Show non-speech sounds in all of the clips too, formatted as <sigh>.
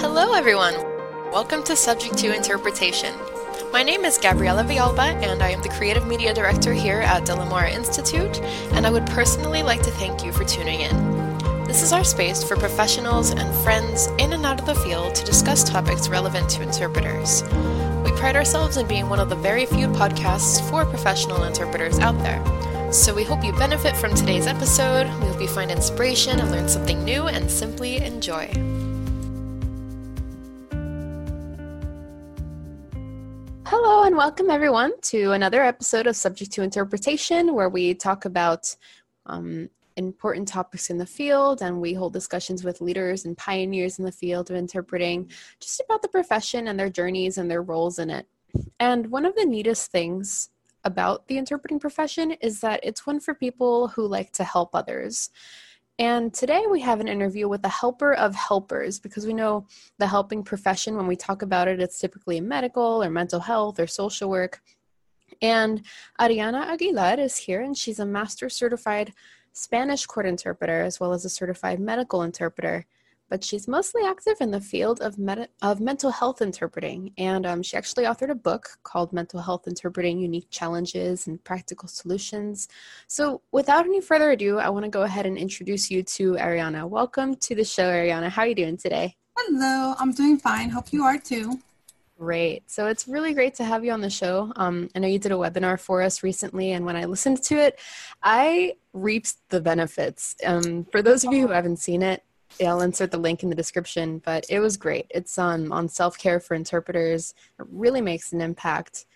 Hello, everyone. Welcome to Subject to Interpretation. My name is Gabriela Villalba, and I am the Creative Media Director here at De La Institute, and I would personally like to thank you for tuning in. This is our space for professionals and friends in and out of the field to discuss topics relevant to interpreters. We pride ourselves in being one of the very few podcasts for professional interpreters out there. So we hope you benefit from today's episode, we hope you find inspiration and learn something new, and simply enjoy. And welcome everyone to another episode of Subject to Interpretation, where we talk about um, important topics in the field and we hold discussions with leaders and pioneers in the field of interpreting just about the profession and their journeys and their roles in it. And one of the neatest things about the interpreting profession is that it's one for people who like to help others. And today we have an interview with a helper of helpers because we know the helping profession, when we talk about it, it's typically medical or mental health or social work. And Ariana Aguilar is here and she's a master certified Spanish court interpreter as well as a certified medical interpreter but she's mostly active in the field of, med- of mental health interpreting. And um, she actually authored a book called Mental Health Interpreting Unique Challenges and Practical Solutions. So, without any further ado, I want to go ahead and introduce you to Ariana. Welcome to the show, Ariana. How are you doing today? Hello, I'm doing fine. Hope you are too. Great. So it's really great to have you on the show. Um, I know you did a webinar for us recently, and when I listened to it, I reaped the benefits. Um, for those of you who haven't seen it, I'll insert the link in the description, but it was great. It's on on self care for interpreters. It really makes an impact,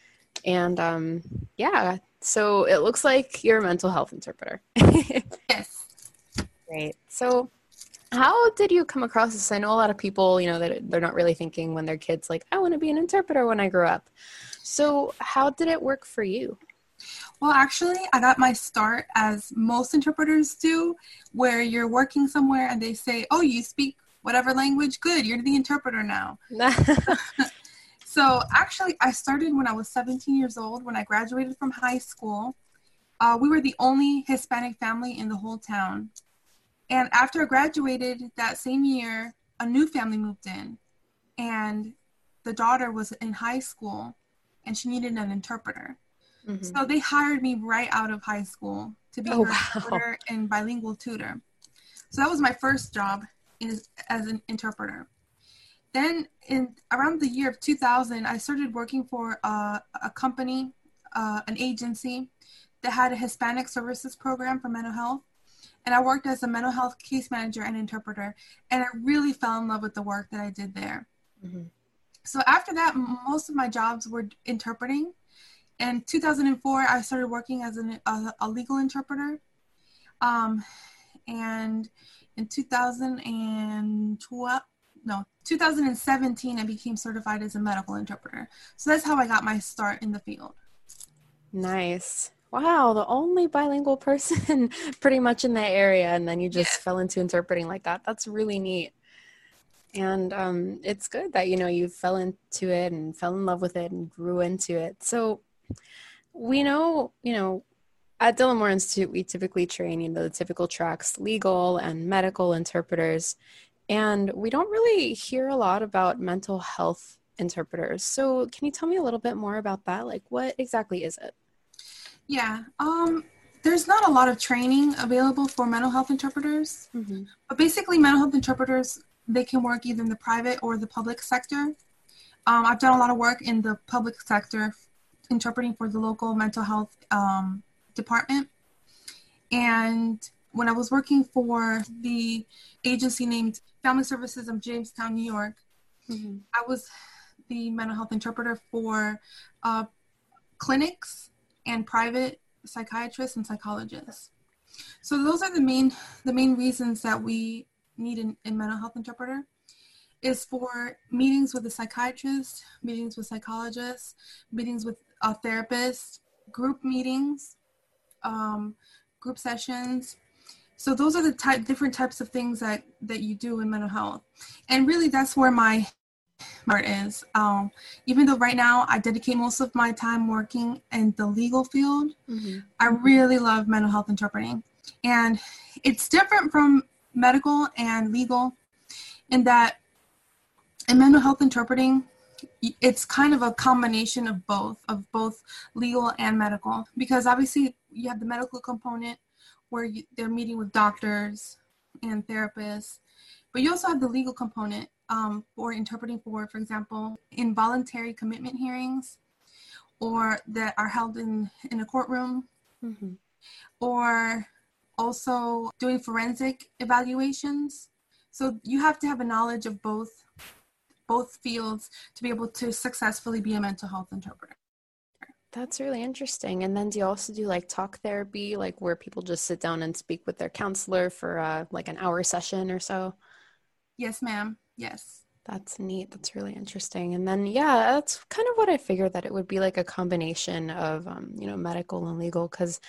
and um, yeah. So it looks like you're a mental health interpreter. <laughs> yes. Great. So, how did you come across this? I know a lot of people, you know, that they're not really thinking when their kids like, I want to be an interpreter when I grow up. So, how did it work for you? Well, actually, I got my start as most interpreters do, where you're working somewhere and they say, Oh, you speak whatever language? Good, you're the interpreter now. <laughs> <laughs> so, actually, I started when I was 17 years old, when I graduated from high school. Uh, we were the only Hispanic family in the whole town. And after I graduated that same year, a new family moved in. And the daughter was in high school and she needed an interpreter. Mm-hmm. So they hired me right out of high school to be oh, her wow. and bilingual tutor. So that was my first job is, as an interpreter. Then in around the year of 2000, I started working for a, a company, uh, an agency that had a Hispanic services program for mental health. And I worked as a mental health case manager and interpreter. And I really fell in love with the work that I did there. Mm-hmm. So after that, most of my jobs were interpreting in 2004, I started working as an, a, a, legal interpreter. Um, and in 2012, no, 2017, I became certified as a medical interpreter. So that's how I got my start in the field. Nice. Wow, the only bilingual <laughs> person pretty much in that area, and then you just yeah. fell into interpreting like that. That's really neat. And um, it's good that you know you fell into it and fell in love with it and grew into it. So, we know, you know, at De La Mora Institute, we typically train, you know, the typical tracks, legal and medical interpreters. And we don't really hear a lot about mental health interpreters. So can you tell me a little bit more about that? Like what exactly is it? Yeah. Um, there's not a lot of training available for mental health interpreters. Mm-hmm. But basically mental health interpreters, they can work either in the private or the public sector. Um, I've done a lot of work in the public sector interpreting for the local mental health um, department. And when I was working for the agency named Family Services of Jamestown, New York, mm-hmm. I was the mental health interpreter for uh, clinics and private psychiatrists and psychologists. So those are the main the main reasons that we need a mental health interpreter is for meetings with a psychiatrist, meetings with psychologists, meetings with a therapist, group meetings, um, group sessions. So those are the type different types of things that that you do in mental health, and really that's where my heart is. Um, even though right now I dedicate most of my time working in the legal field, mm-hmm. I really love mental health interpreting, and it's different from medical and legal in that in mental health interpreting, it's kind of a combination of both, of both legal and medical, because obviously you have the medical component where you, they're meeting with doctors and therapists, but you also have the legal component um, for interpreting for, for example, involuntary commitment hearings or that are held in, in a courtroom, mm-hmm. or also doing forensic evaluations. So you have to have a knowledge of both both fields to be able to successfully be a mental health interpreter. That's really interesting. And then do you also do like talk therapy, like where people just sit down and speak with their counselor for uh, like an hour session or so? Yes, ma'am. Yes. That's neat. That's really interesting. And then, yeah, that's kind of what I figured that it would be like a combination of, um, you know, medical and legal because,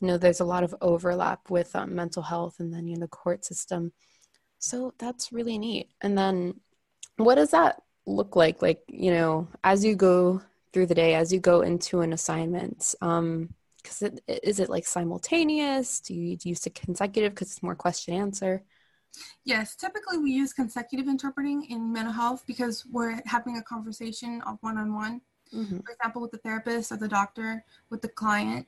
you know, there's a lot of overlap with um, mental health and then, you know, the court system. So that's really neat. And then what does that look like? Like, you know, as you go through the day, as you go into an assignment, um, because it, is it like simultaneous? Do you, do you use consecutive because it's more question answer? Yes, typically we use consecutive interpreting in mental health because we're having a conversation of one on one. For example, with the therapist or the doctor, with the client,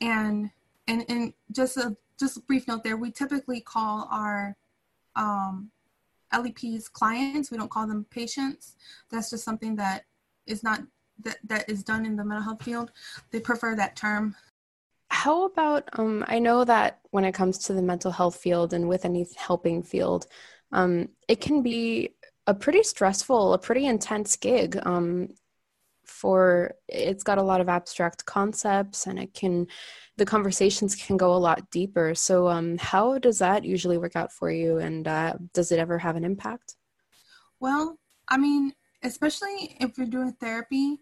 and and and just a just a brief note there, we typically call our um, LEPs clients. We don't call them patients. That's just something that is not that that is done in the mental health field. They prefer that term how about um, I know that when it comes to the mental health field and with any helping field, um, it can be a pretty stressful, a pretty intense gig. Um, for it's got a lot of abstract concepts, and it can the conversations can go a lot deeper. So, um, how does that usually work out for you, and uh, does it ever have an impact? Well, I mean, especially if you're doing therapy,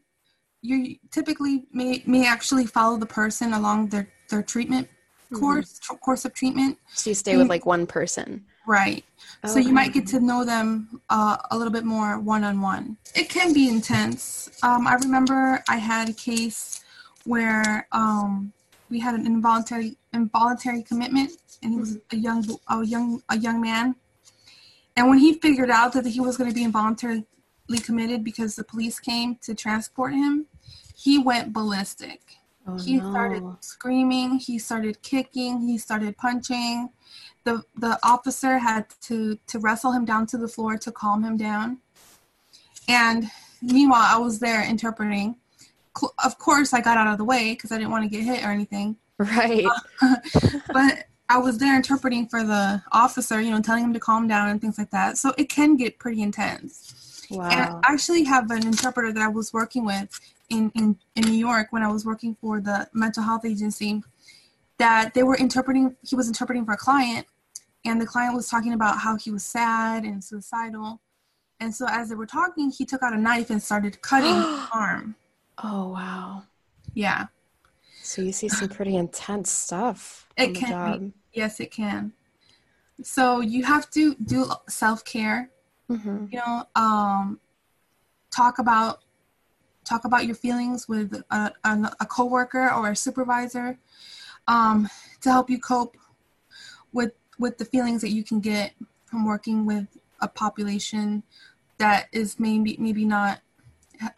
you typically may, may actually follow the person along their, their treatment mm-hmm. course course of treatment. So you stay and, with like one person. Right. Oh, so you might get to know them uh, a little bit more one on one. It can be intense. Um, I remember I had a case where um, we had an involuntary involuntary commitment, and he was mm-hmm. a young a young a young man. And when he figured out that he was going to be involuntarily committed because the police came to transport him, he went ballistic. Oh, he no. started screaming, he started kicking, he started punching. The the officer had to to wrestle him down to the floor to calm him down. And meanwhile, I was there interpreting. Of course, I got out of the way because I didn't want to get hit or anything. Right. <laughs> but I was there interpreting for the officer, you know, telling him to calm down and things like that. So it can get pretty intense. Wow. And I actually have an interpreter that I was working with in, in, in New York when I was working for the mental health agency that they were interpreting, he was interpreting for a client, and the client was talking about how he was sad and suicidal. And so as they were talking, he took out a knife and started cutting <gasps> his arm. Oh, wow. Yeah. So you see some pretty intense stuff. It can be. Yes, it can. So you have to do self care. Mm-hmm. You know, um, talk about talk about your feelings with a, a, a coworker or a supervisor um, to help you cope with with the feelings that you can get from working with a population that is maybe maybe not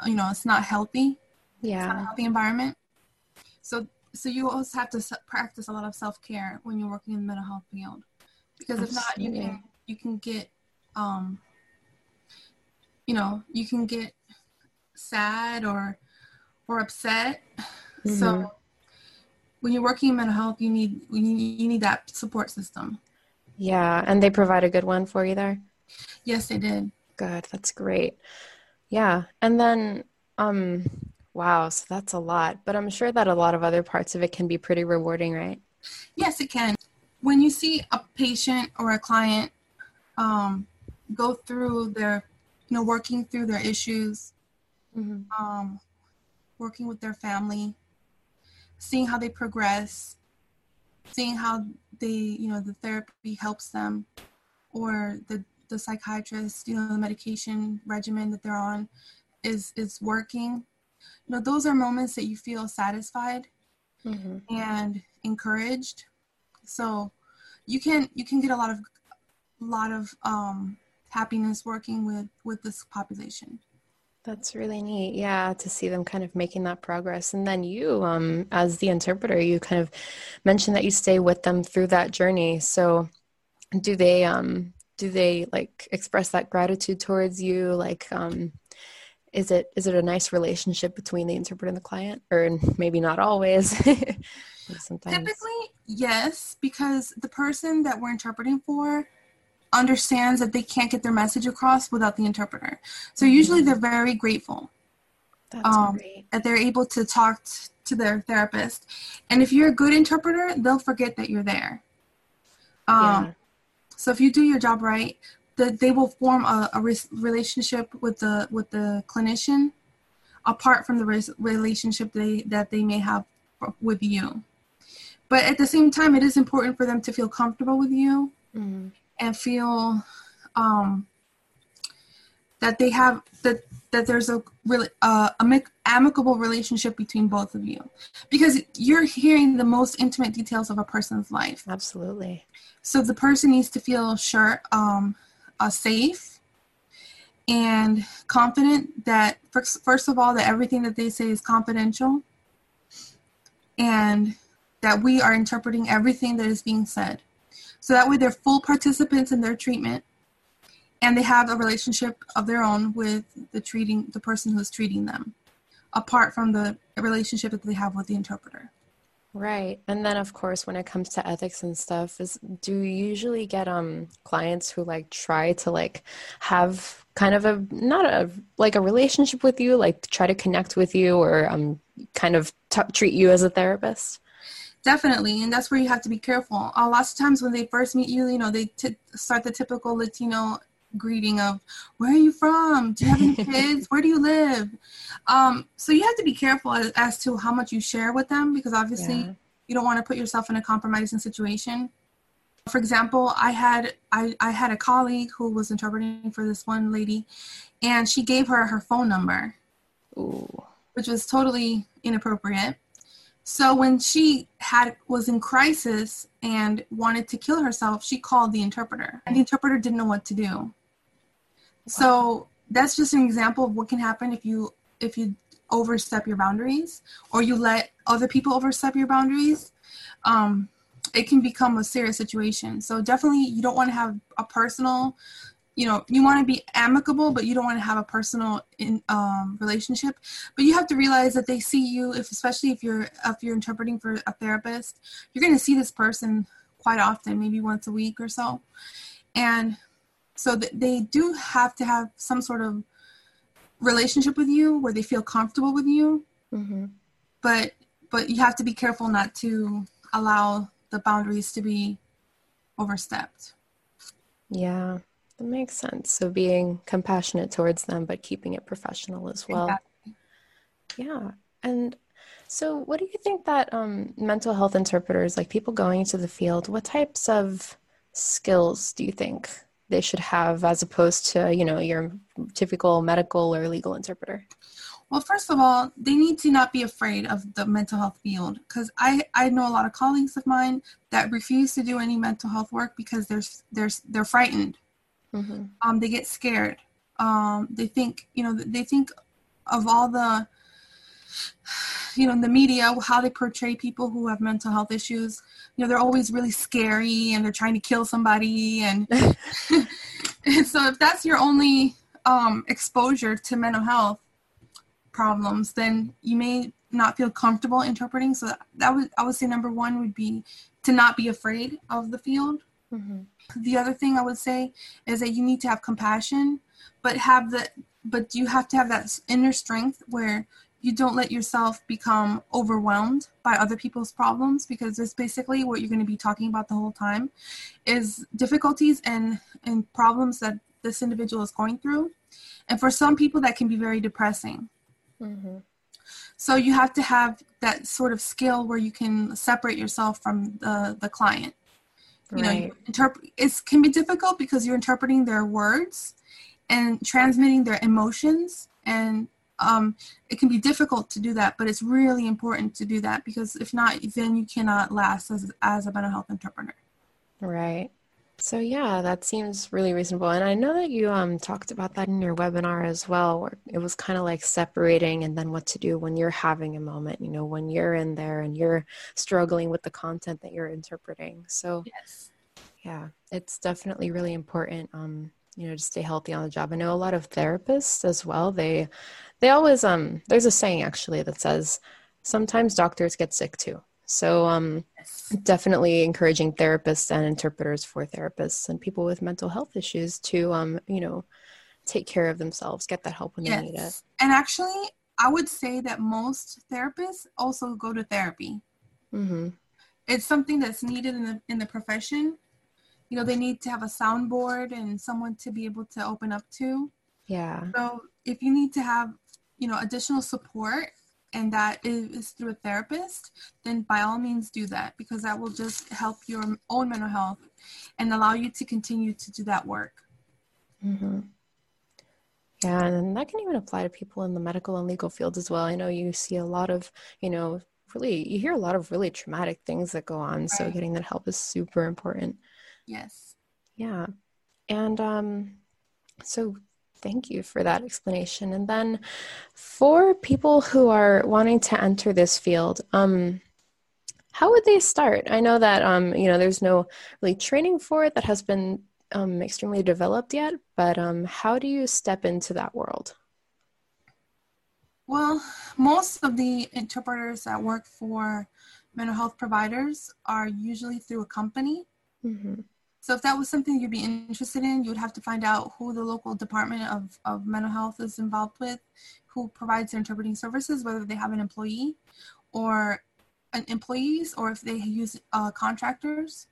you know it's not healthy yeah not healthy environment so so you always have to practice a lot of self-care when you're working in the mental health field because if not you can you can get um you know you can get sad or or upset. Mm-hmm. So when you're working in mental health, you need, you need that support system. Yeah, and they provide a good one for you there. Yes, they did. Good, that's great. Yeah, and then um, wow, so that's a lot. But I'm sure that a lot of other parts of it can be pretty rewarding, right? Yes, it can. When you see a patient or a client um, go through their, you know, working through their issues, mm-hmm. um, working with their family, seeing how they progress, seeing how they, you know, the therapy helps them, or the the psychiatrist, you know, the medication regimen that they're on is is working. You know, those are moments that you feel satisfied mm-hmm. and encouraged. So you can you can get a lot of lot of um, happiness working with with this population. That's really neat. Yeah, to see them kind of making that progress. And then you, um, as the interpreter, you kind of mentioned that you stay with them through that journey. So do they um do they like express that gratitude towards you? Like um is it is it a nice relationship between the interpreter and the client? Or maybe not always. <laughs> Sometimes. Typically, yes, because the person that we're interpreting for understands that they can't get their message across without the interpreter. So mm-hmm. usually they're very grateful um, that they're able to talk t- to their therapist. And if you're a good interpreter, they'll forget that you're there. Um, yeah. So if you do your job right, the, they will form a, a re- relationship with the with the clinician, apart from the res- relationship they that they may have with you. But at the same time, it is important for them to feel comfortable with you. Mm-hmm and feel um, that they have that that there's a really uh, a amicable relationship between both of you. Because you're hearing the most intimate details of a person's life. Absolutely. So the person needs to feel sure um, uh, safe and confident that first, first of all that everything that they say is confidential. And that we are interpreting everything that is being said so that way they're full participants in their treatment and they have a relationship of their own with the treating the person who's treating them apart from the relationship that they have with the interpreter. Right. And then of course when it comes to ethics and stuff is do you usually get um clients who like try to like have kind of a not a like a relationship with you like try to connect with you or um kind of t- treat you as a therapist Definitely, and that's where you have to be careful. Uh, lots of times when they first meet you, you know, they t- start the typical Latino greeting of "Where are you from? Do you have any <laughs> kids? Where do you live?" Um, so you have to be careful as, as, to how much you share with them because obviously yeah. you don't want to put yourself in a compromising situation. For example, I had I, I had a colleague who was interpreting for this one lady, and she gave her her phone number, Ooh. which was totally inappropriate so when she had was in crisis and wanted to kill herself, she called the interpreter, and the interpreter didn't know what to do. So that's just an example of what can happen if you if you overstep your boundaries or you let other people overstep your boundaries. Um, it can become a serious situation. So definitely, you don't want to have a personal you know you want to be amicable but you don't want to have a personal in, um, relationship. But you have to realize that they see you if especially if you're if you're interpreting for a therapist you're going to see this person quite often maybe once a week or so. And so th- they do have to have some sort of relationship with you where they feel comfortable with you. Mm-hmm. but but you have to be careful not to allow the boundaries to be overstepped. Yeah that makes sense. So being compassionate towards them, but keeping it professional as well. Exactly. Yeah. And so, what do you think that um, mental health interpreters, like people going into the field, what types of skills do you think they should have as opposed to, you know, your typical medical or legal interpreter? Well, first of all, they need to not be afraid of the mental health field because I, I know a lot of colleagues of mine that refuse to do any mental health work because they're, they're, they're frightened Mm-hmm. Um, they get scared. Um, they think, you know, they think of all the, you know, the media, how they portray people who have mental health issues. You know, they're always really scary and they're trying to kill somebody. And, and <laughs> <laughs> so if that's your only um, exposure to mental health problems, then you may not feel comfortable interpreting. So that would, I would say number one would be to not be afraid of the field. Mm-hmm. The other thing I would say is that you need to have compassion, but have the but you have to have that inner strength where you don't let yourself become overwhelmed by other people's problems because it's basically what you're going to be talking about the whole time is difficulties and and problems that this individual is going through and for some people that can be very depressing mm-hmm. so you have to have that sort of skill where you can separate yourself from the the client you right. know you interpret it can be difficult because you're interpreting their words and transmitting their emotions and um, it can be difficult to do that but it's really important to do that because if not then you cannot last as, as a mental health interpreter right So yeah, that seems really reasonable. And I know that you um talked about that in your webinar as well, where it was kind of like separating and then what to do when you're having a moment, you know, when you're in there and you're struggling with the content that you're interpreting. So yes. yeah, it's definitely really important um, you know, to stay healthy on the job. I know a lot of therapists as well. They they always um there's a saying actually that says sometimes doctors get sick too. So, um, definitely encouraging therapists and interpreters for therapists and people with mental health issues to, um, you know, take care of themselves, get that help when yes. they need it. And actually, I would say that most therapists also go to therapy. Mm-hmm. It's something that's needed in the in the profession. You know, they need to have a soundboard and someone to be able to open up to. Yeah. So if you need to have, you know, additional support and that is through a therapist, then by all means do that because that will just help your own mental health and allow you to continue to do that work. Mm-hmm. Yeah, and that can even apply to people in the medical and legal fields as well. I know you see a lot of, you know, really, you hear a lot of really traumatic things that go on. Right. So getting that help is super important. Yes. Yeah. And um, so Thank you for that explanation. And then for people who are wanting to enter this field, um, how would they start? I know that um, you know there's no really training for it that has been um, extremely developed yet, but um, how do you step into that world? Well, most of the interpreters that work for mental health providers are usually through a company. Mm-hmm. So if that was something you'd be interested in, you would have to find out who the local department of, of mental health is involved with, who provides their interpreting services, whether they have an employee or an employees or if they use uh, contractors.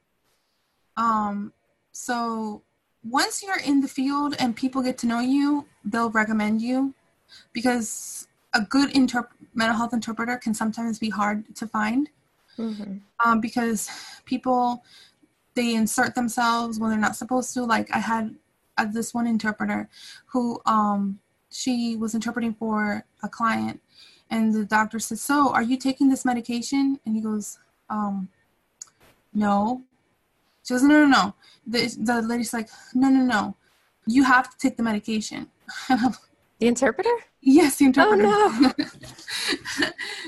Um, so once you're in the field and people get to know you, they'll recommend you because a good interp- mental health interpreter can sometimes be hard to find mm-hmm. um, because people they insert themselves when they're not supposed to. Like I had uh, this one interpreter who um, she was interpreting for a client, and the doctor said, "So, are you taking this medication?" And he goes, um, "No." She goes, "No, no, no." The the lady's like, "No, no, no. You have to take the medication." <laughs> the interpreter? Yes, the interpreter. <laughs>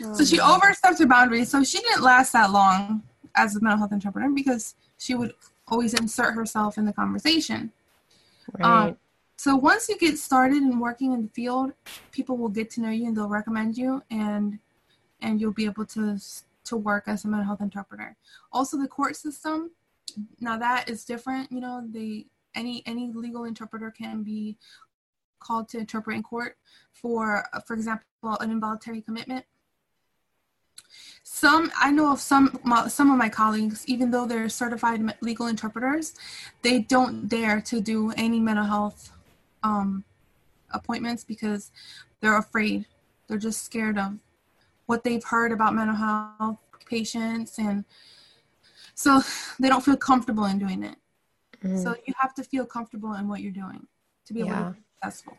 Oh, no. so she overstepped her boundaries. So she didn't last that long as a mental health interpreter because she would always insert herself in the conversation. Right. Um, so once you get started and working in the field, people will get to know you and they'll recommend you, and and you'll be able to to work as a mental health interpreter. Also, the court system. Now that is different. You know, the any any legal interpreter can be called to interpret in court for, for example, an involuntary commitment some i know of some some of my colleagues even though they're certified legal interpreters they don't dare to do any mental health um, appointments because they're afraid they're just scared of what they've heard about mental health patients and so they don't feel comfortable in doing it mm. so you have to feel comfortable in what you're doing to be able yeah. to be successful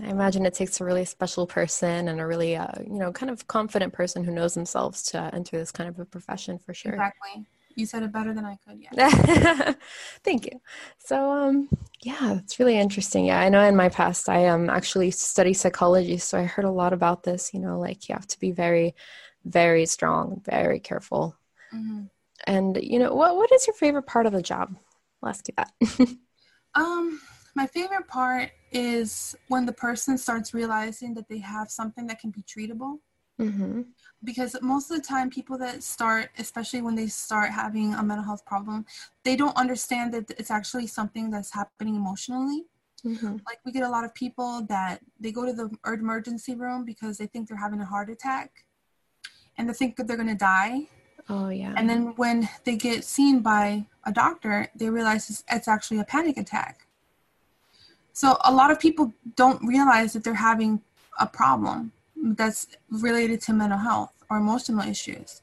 I imagine it takes a really special person and a really, uh, you know, kind of confident person who knows themselves to enter this kind of a profession for sure. Exactly. You said it better than I could. Yeah. <laughs> Thank you. So, um, yeah, it's really interesting. Yeah, I know in my past I um actually studied psychology, so I heard a lot about this. You know, like you have to be very, very strong, very careful. Mm-hmm. And you know, what what is your favorite part of the job? I'll ask you that. <laughs> um my favorite part is when the person starts realizing that they have something that can be treatable. Mm-hmm. Because most of the time, people that start, especially when they start having a mental health problem, they don't understand that it's actually something that's happening emotionally. Mm-hmm. Like we get a lot of people that they go to the emergency room because they think they're having a heart attack, and they think that they're going to die. Oh yeah. And then when they get seen by a doctor, they realize it's, it's actually a panic attack. So a lot of people don't realize that they're having a problem that's related to mental health or emotional issues.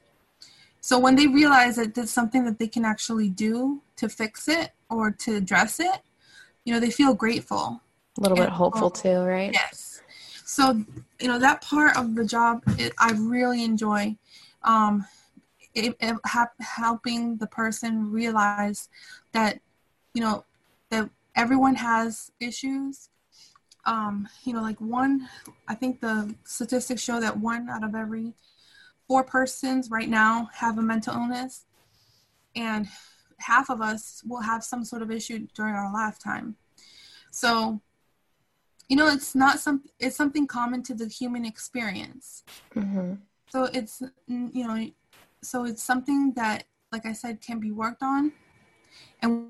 So when they realize that there's something that they can actually do to fix it or to address it, you know, they feel grateful. A little bit hopeful too, right? Yes. So, you know, that part of the job it, I really enjoy. Um, it, it, helping the person realize that you know, that everyone has issues. Um, you know, like one, I think the statistics show that one out of every four persons right now have a mental illness, and half of us will have some sort of issue during our lifetime. So, you know, it's not some, it's something common to the human experience. Mm-hmm. So it's, you know, so it's something that, like I said, can be worked on. And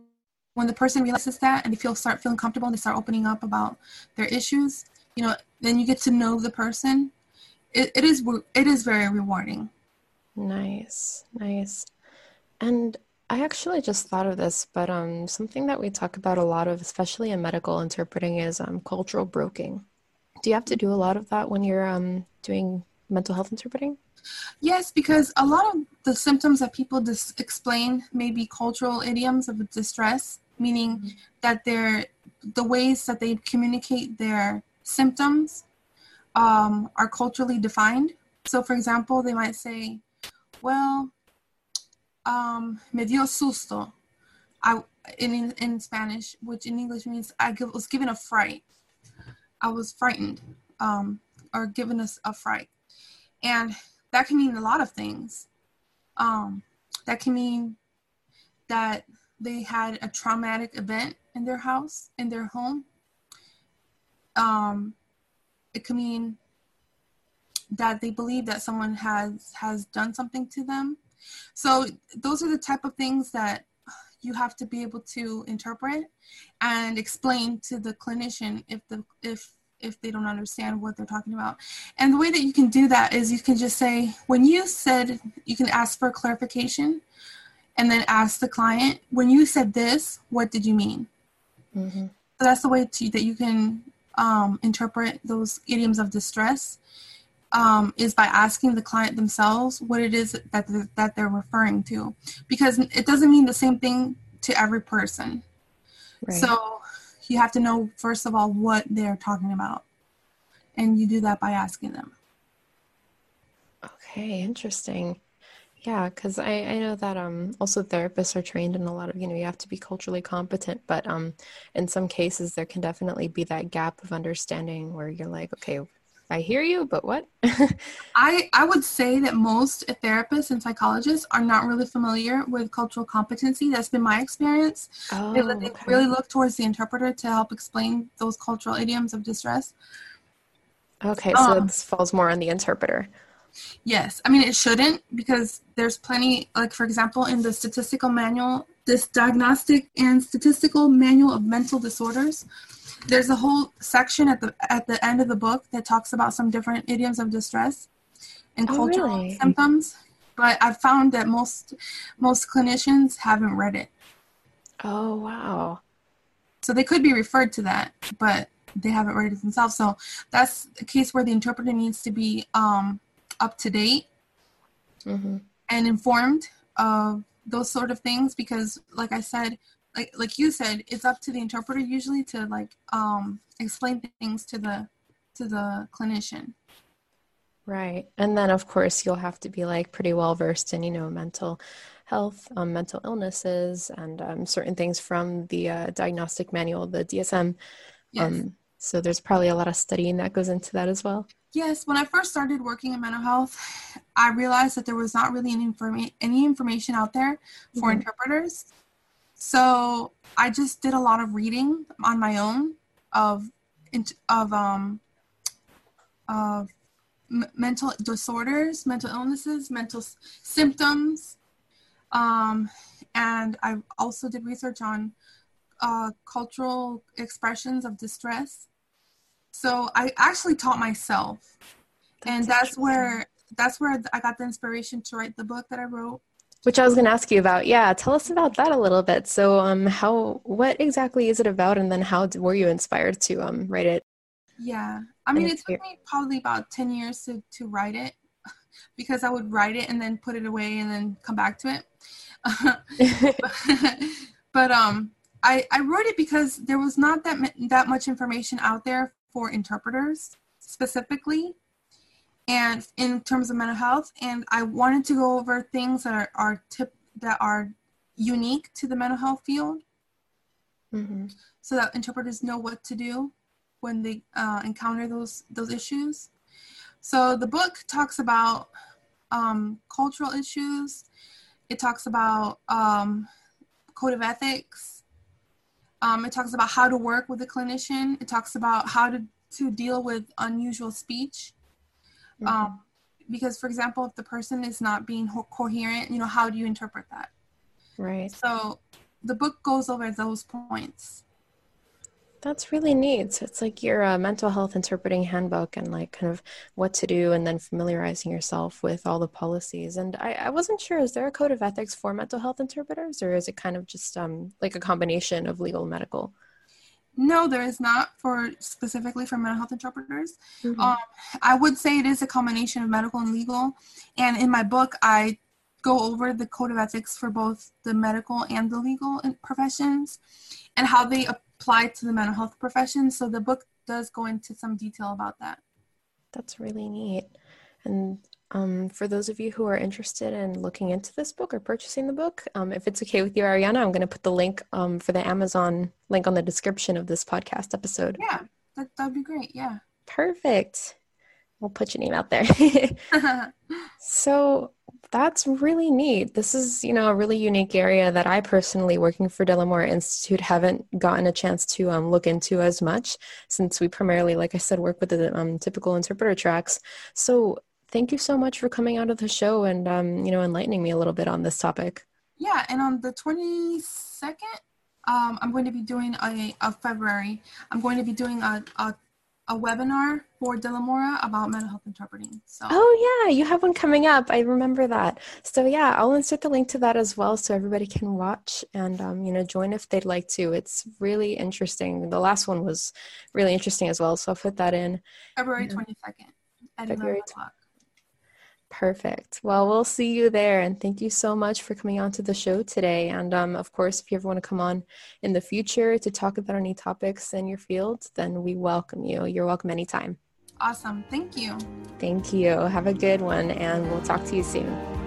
when the person realizes that and they feel start feeling comfortable and they start opening up about their issues, you know, then you get to know the person. It, it is it is very rewarding. Nice, nice. And I actually just thought of this, but um, something that we talk about a lot of, especially in medical interpreting, is um, cultural broking. Do you have to do a lot of that when you're um, doing mental health interpreting? Yes, because a lot of the symptoms that people dis- explain may be cultural idioms of distress, meaning that they're the ways that they communicate their symptoms um, are culturally defined. So, for example, they might say, "Well, um, me dio susto," I in in Spanish, which in English means I was given a fright. I was frightened, um, or given us a fright, and that can mean a lot of things. Um, that can mean that they had a traumatic event in their house, in their home. Um, it can mean that they believe that someone has has done something to them. So those are the type of things that you have to be able to interpret and explain to the clinician if the if if they don't understand what they're talking about. And the way that you can do that is you can just say, when you said, you can ask for clarification and then ask the client, when you said this, what did you mean? Mm-hmm. So that's the way to, that you can um, interpret those idioms of distress. Um, is by asking the client themselves what it is that they're, that they're referring to, because it doesn't mean the same thing to every person. Right. So you have to know first of all what they're talking about and you do that by asking them okay interesting yeah because I, I know that um also therapists are trained in a lot of you know you have to be culturally competent but um in some cases there can definitely be that gap of understanding where you're like okay I hear you, but what? <laughs> I I would say that most therapists and psychologists are not really familiar with cultural competency. That's been my experience. Oh, they, they okay. really look towards the interpreter to help explain those cultural idioms of distress. Okay, so um, this falls more on the interpreter. Yes, I mean it shouldn't because there's plenty. Like for example, in the statistical manual, this diagnostic and statistical manual of mental disorders there's a whole section at the at the end of the book that talks about some different idioms of distress and oh, cultural really? symptoms but i've found that most most clinicians haven't read it oh wow so they could be referred to that but they haven't read it themselves so that's a case where the interpreter needs to be um, up to date mm-hmm. and informed of those sort of things because like i said like like you said, it's up to the interpreter usually to like um, explain things to the to the clinician. Right, and then of course you'll have to be like pretty well versed in you know mental health, um, mental illnesses, and um, certain things from the uh, diagnostic manual, the DSM. Yes. Um, so there's probably a lot of studying that goes into that as well. Yes, when I first started working in mental health, I realized that there was not really any, informa- any information out there for mm-hmm. interpreters. So I just did a lot of reading on my own of of um of m- mental disorders, mental illnesses, mental s- symptoms, um, and I also did research on uh, cultural expressions of distress. So I actually taught myself, that's and that's where that's where I got the inspiration to write the book that I wrote which I was going to ask you about. Yeah, tell us about that a little bit. So, um, how, what exactly is it about, and then how were you inspired to um write it? Yeah, I mean, it took me probably about ten years to to write it, <laughs> because I would write it and then put it away and then come back to it. <laughs> <laughs> but um, I I wrote it because there was not that that much information out there for interpreters specifically and in terms of mental health and i wanted to go over things that are, are tip that are unique to the mental health field mm-hmm. so that interpreters know what to do when they uh, encounter those those issues. So the book talks about um, cultural issues. It talks about um, code of ethics. Um, it talks about how to work with a clinician. It talks about how to, to deal with unusual speech. Mm-hmm. Um, because, for example, if the person is not being ho- coherent, you know, how do you interpret that? Right. So the book goes over those points. That's really neat. So it's like your uh, mental health interpreting handbook and like kind of what to do and then familiarizing yourself with all the policies. And I, I wasn't sure, is there a code of ethics for mental health interpreters or is it kind of just um, like a combination of legal and medical? No, there is not for specifically for mental health interpreters. Mm-hmm. Um, I would say it is a combination of medical and legal. And in my book, I go over the code of ethics for both the medical and the legal professions and how they apply to the mental health profession. So the book does go into some detail about that. That's really neat. And um, for those of you who are interested in looking into this book or purchasing the book, um, if it's okay with you, Ariana, I'm going to put the link um, for the Amazon link on the description of this podcast episode. Yeah, that would be great. Yeah. Perfect. We'll put your name out there. <laughs> <laughs> so that's really neat. This is, you know, a really unique area that I personally, working for De La Mora Institute, haven't gotten a chance to um, look into as much since we primarily, like I said, work with the um, typical interpreter tracks. So thank you so much for coming out of the show and, um, you know, enlightening me a little bit on this topic. Yeah, and on the 22nd, um, I'm going to be doing a, a February. I'm going to be doing a, a a webinar for De La Mora about mental health interpreting. So Oh yeah, you have one coming up. I remember that. So yeah, I'll insert the link to that as well so everybody can watch and um, you know, join if they'd like to. It's really interesting. The last one was really interesting as well, so I'll put that in. February twenty second at February 11 o'clock. Perfect. Well, we'll see you there. And thank you so much for coming on to the show today. And um, of course, if you ever want to come on in the future to talk about any topics in your field, then we welcome you. You're welcome anytime. Awesome. Thank you. Thank you. Have a good one, and we'll talk to you soon.